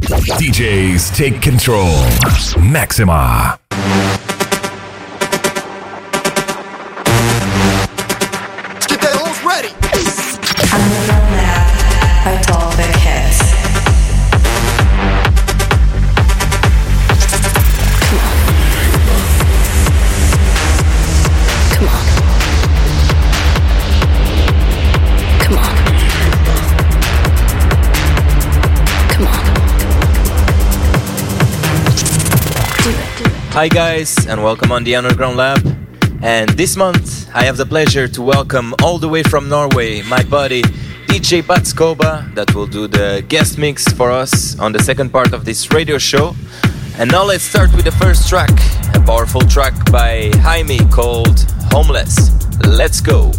DJs take control. Maxima. Hi, guys, and welcome on the Underground Lab. And this month, I have the pleasure to welcome all the way from Norway my buddy DJ Badskoba that will do the guest mix for us on the second part of this radio show. And now let's start with the first track, a powerful track by Jaime called Homeless. Let's go.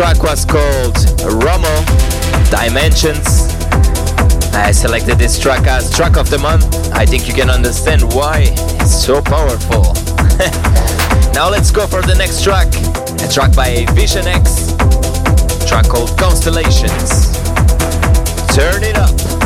Track was called Romo Dimensions. I selected this track as track of the month. I think you can understand why it's so powerful. now let's go for the next track. A track by Vision X. track called Constellations. Turn it up.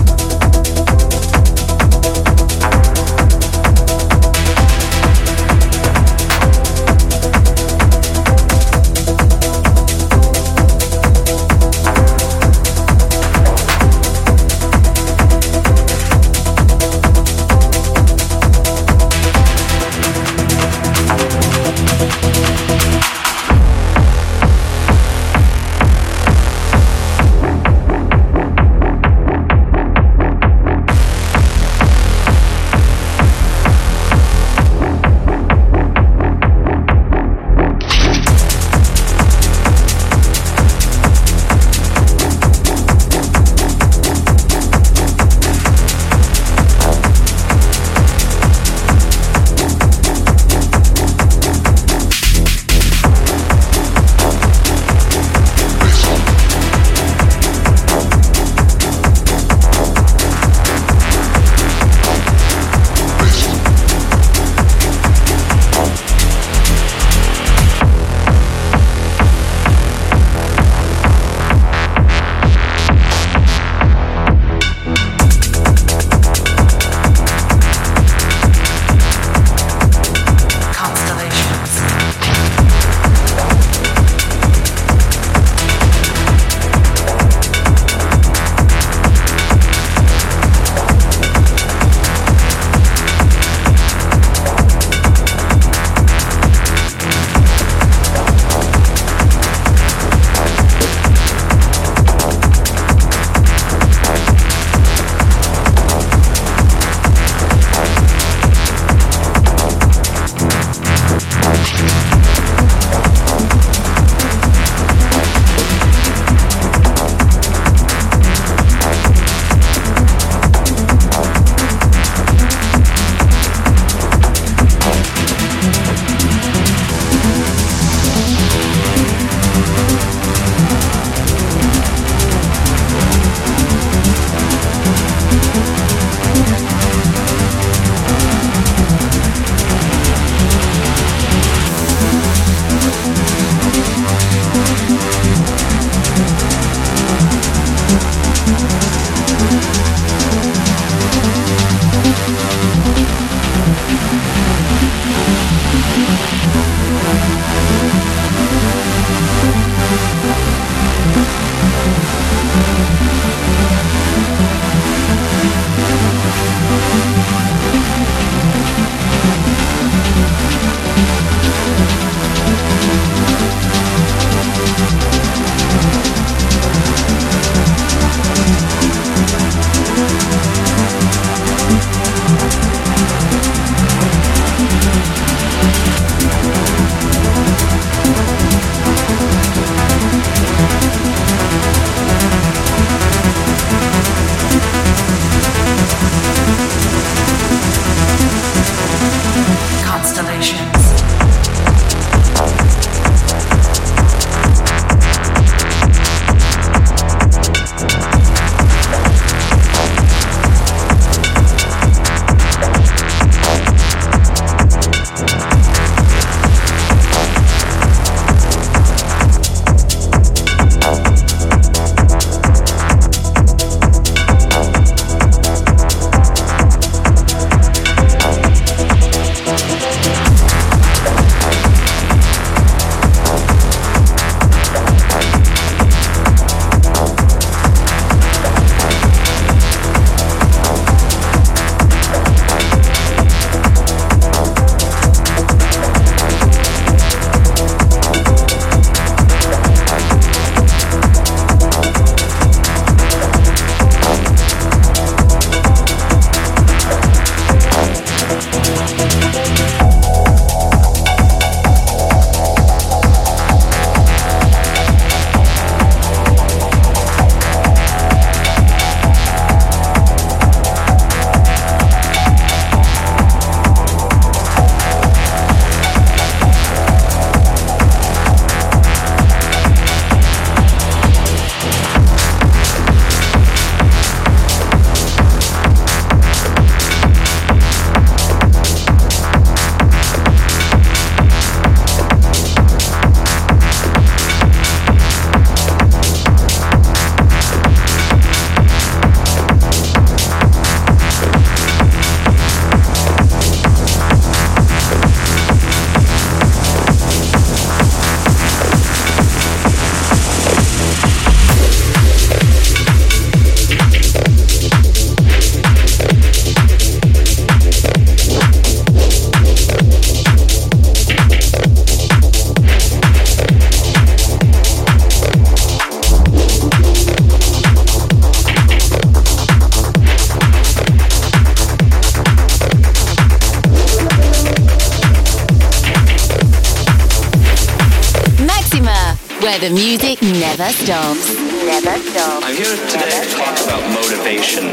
The music never stops. Never stops. I'm here today to talk about motivation.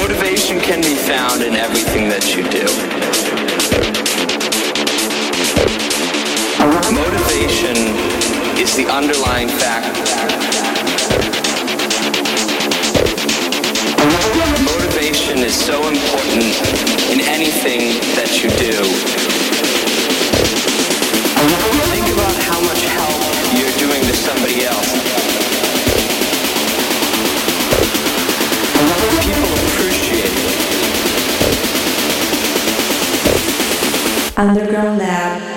Motivation can be found in everything that you do. Motivation is the underlying factor. Motivation is so important in anything that you do. Somebody else. People appreciate it. Underground Lab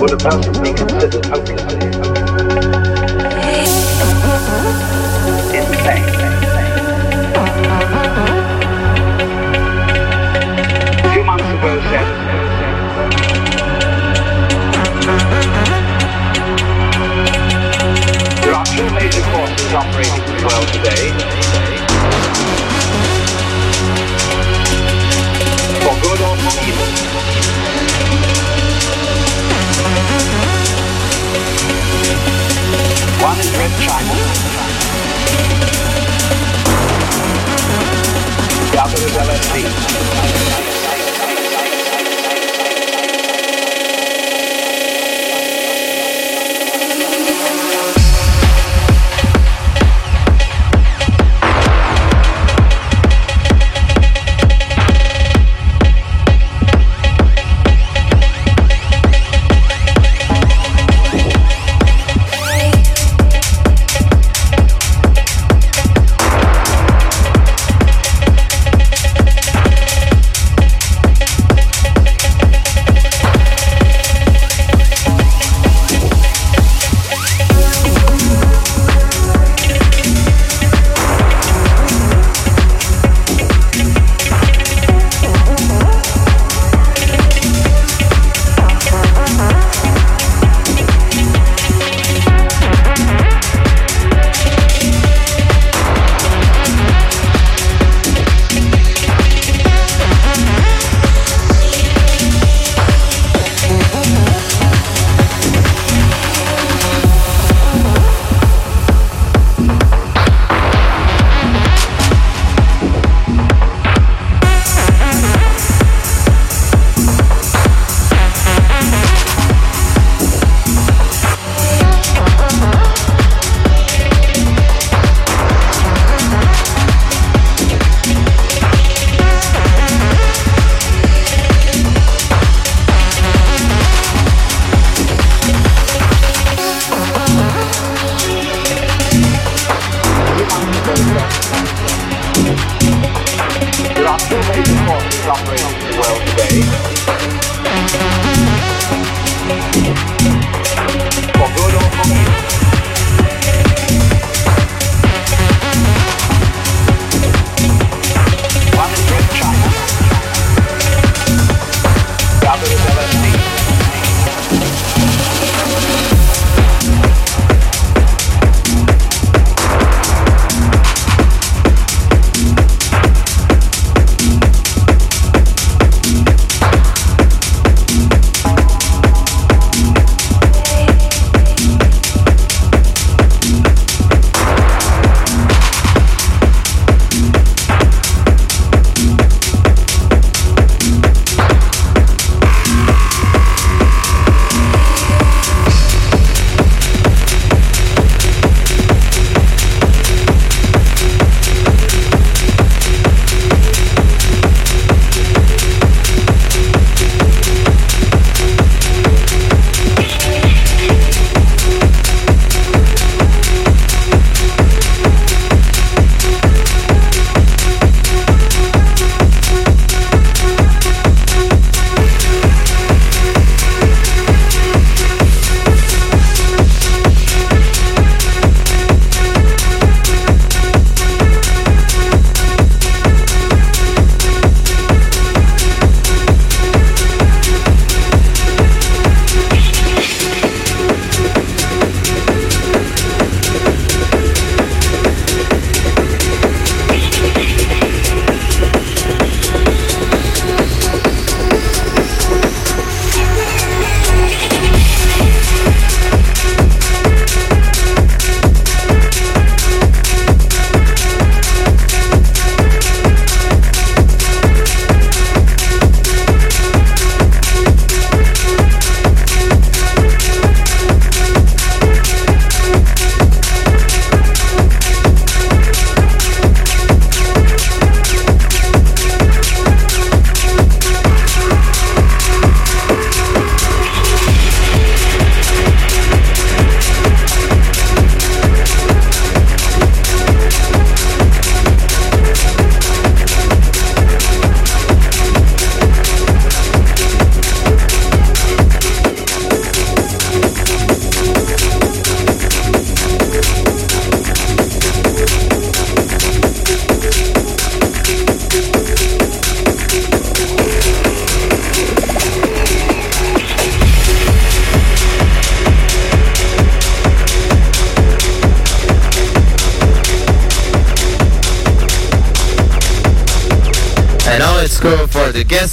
would a person be considered hopeless? Red China. The album LSD.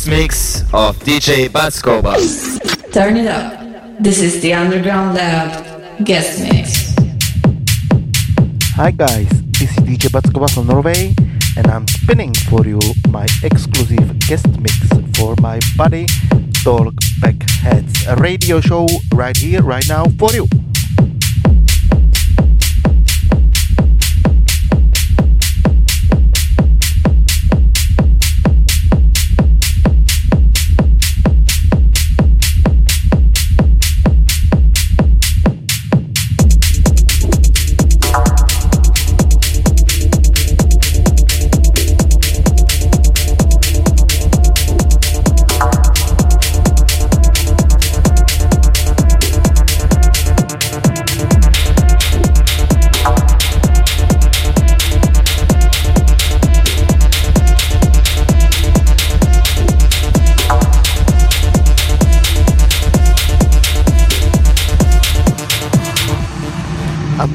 Mix of DJ Badskoba. Turn it up. This is the Underground Lab guest mix. Hi guys, this is DJ Badskoba from Norway and I'm spinning for you my exclusive guest mix for my buddy Talk Back Heads, a radio show right here, right now for you.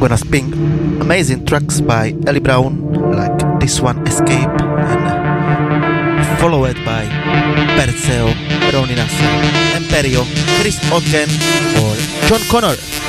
Gonna spin amazing tracks by Ellie Brown, like this one, Escape, and uh, followed by Perseo, Ronnie Nasser, Imperio, Chris Ogden, or John Connor.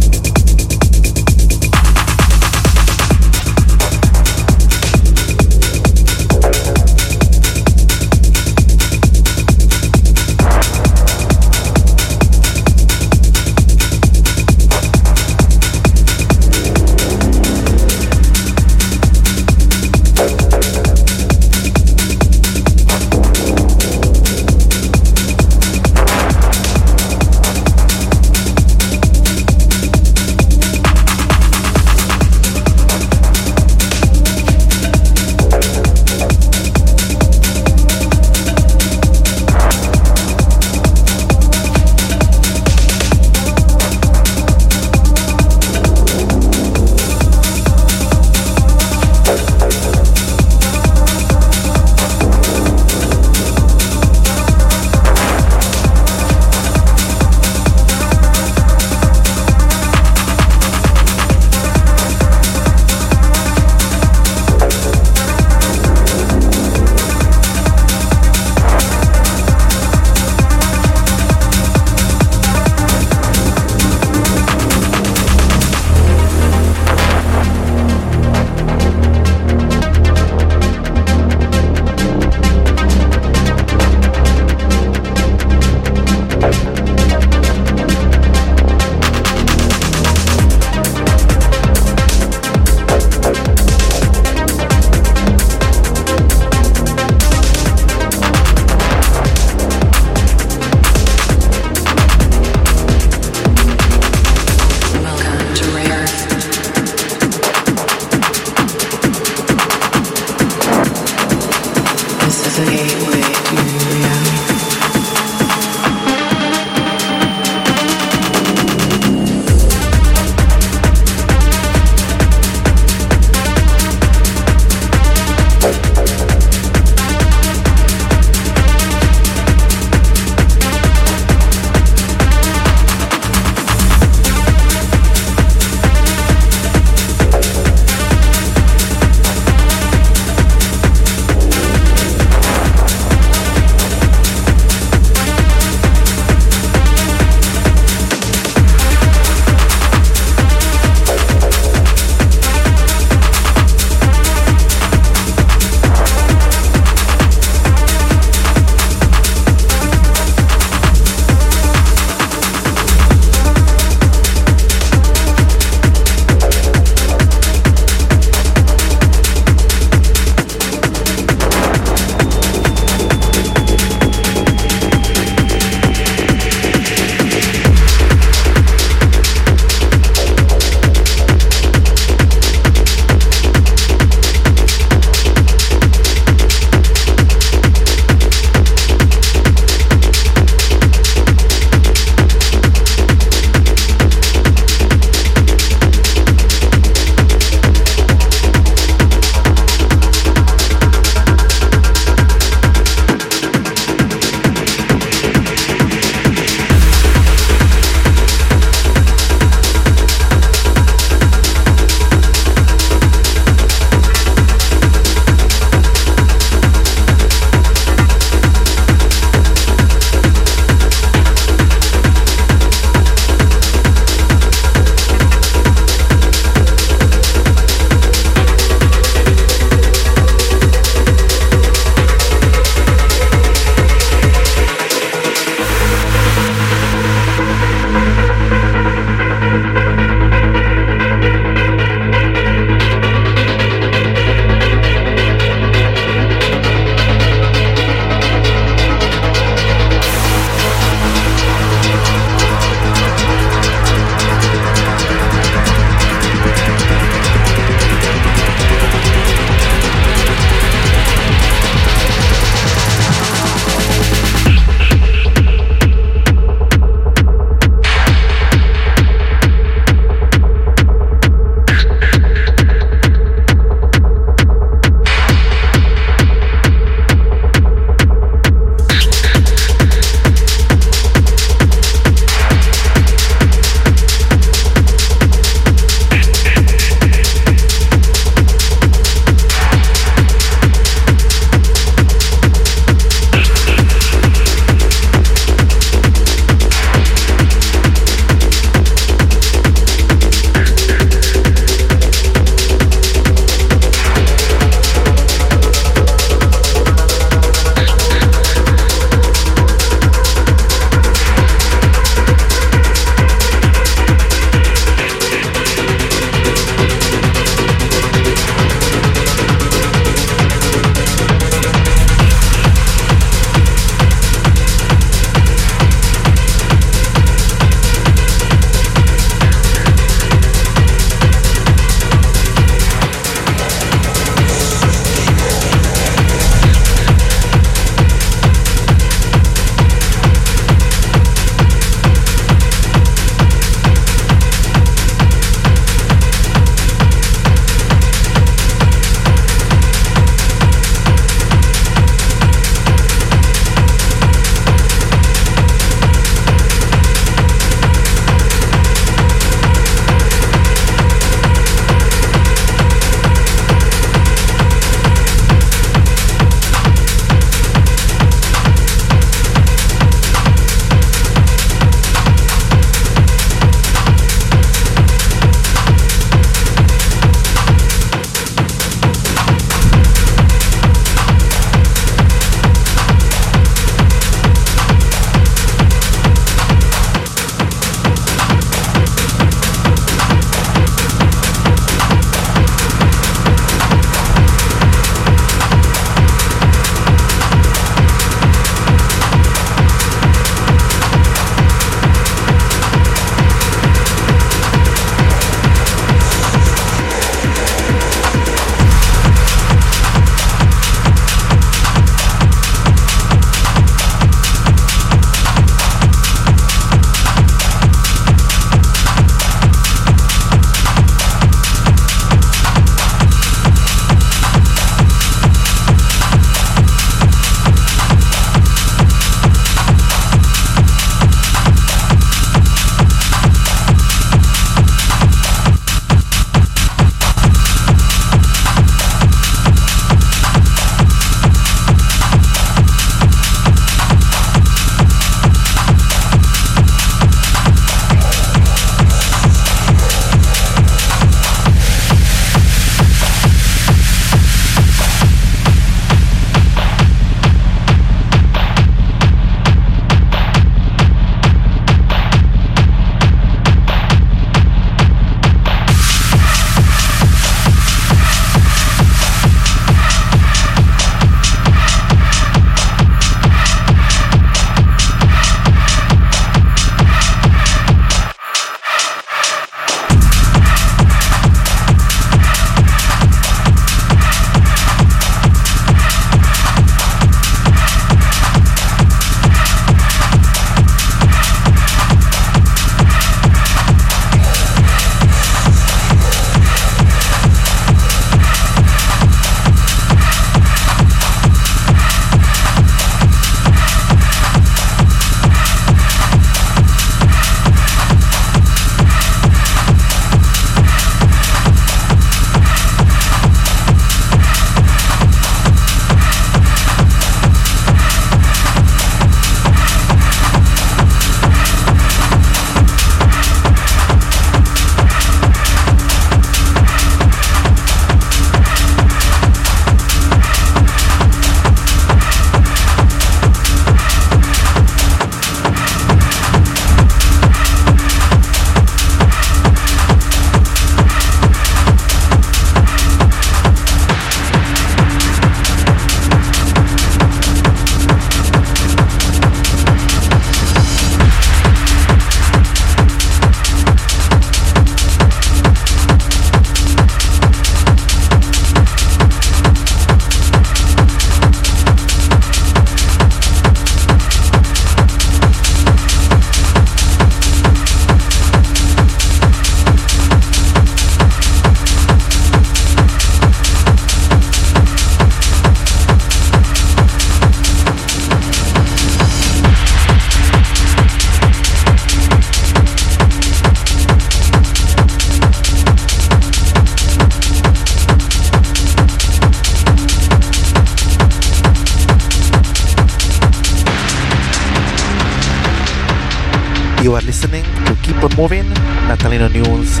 To Keep On Moving, Natalino News,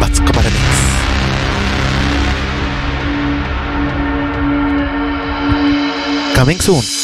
Badskoba Remix. Coming soon.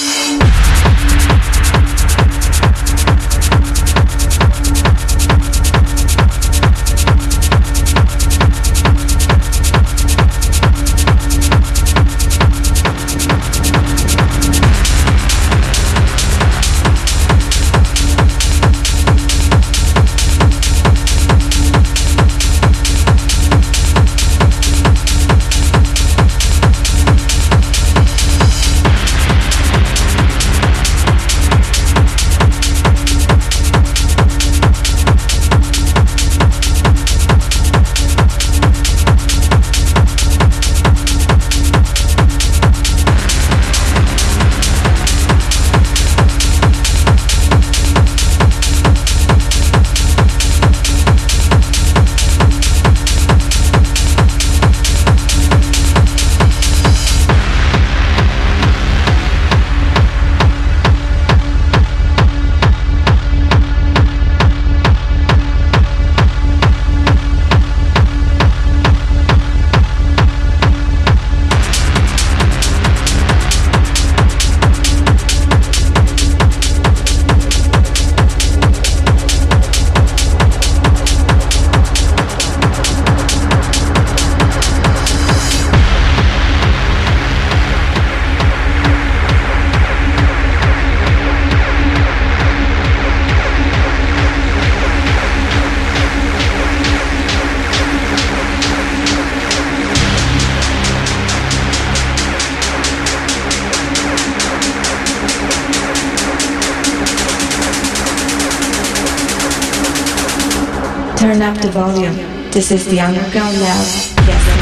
Turn up the volume. This is the Underground Lab. Guest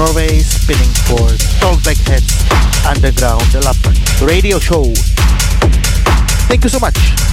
Norway spinning for Talkback Heads Underground Lab radio show. Thank you so much.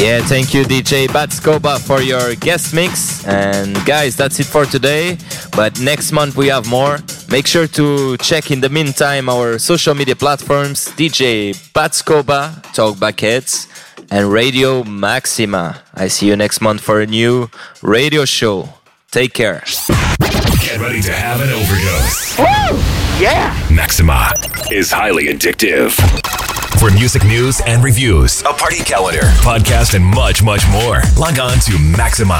Yeah, thank you, DJ Badskoba, for your guest mix. And guys, that's it for today. But next month we have more. Make sure to check in the meantime our social media platforms DJ Badskoba, Talkback Heads, and Radio Maxima. I see you next month for a new radio show. Take care. Get ready to have an overdose. Woo! Yeah! Maxima is highly addictive. For music news and reviews, a party calendar, podcast, and much, much more, log on to maxima.org.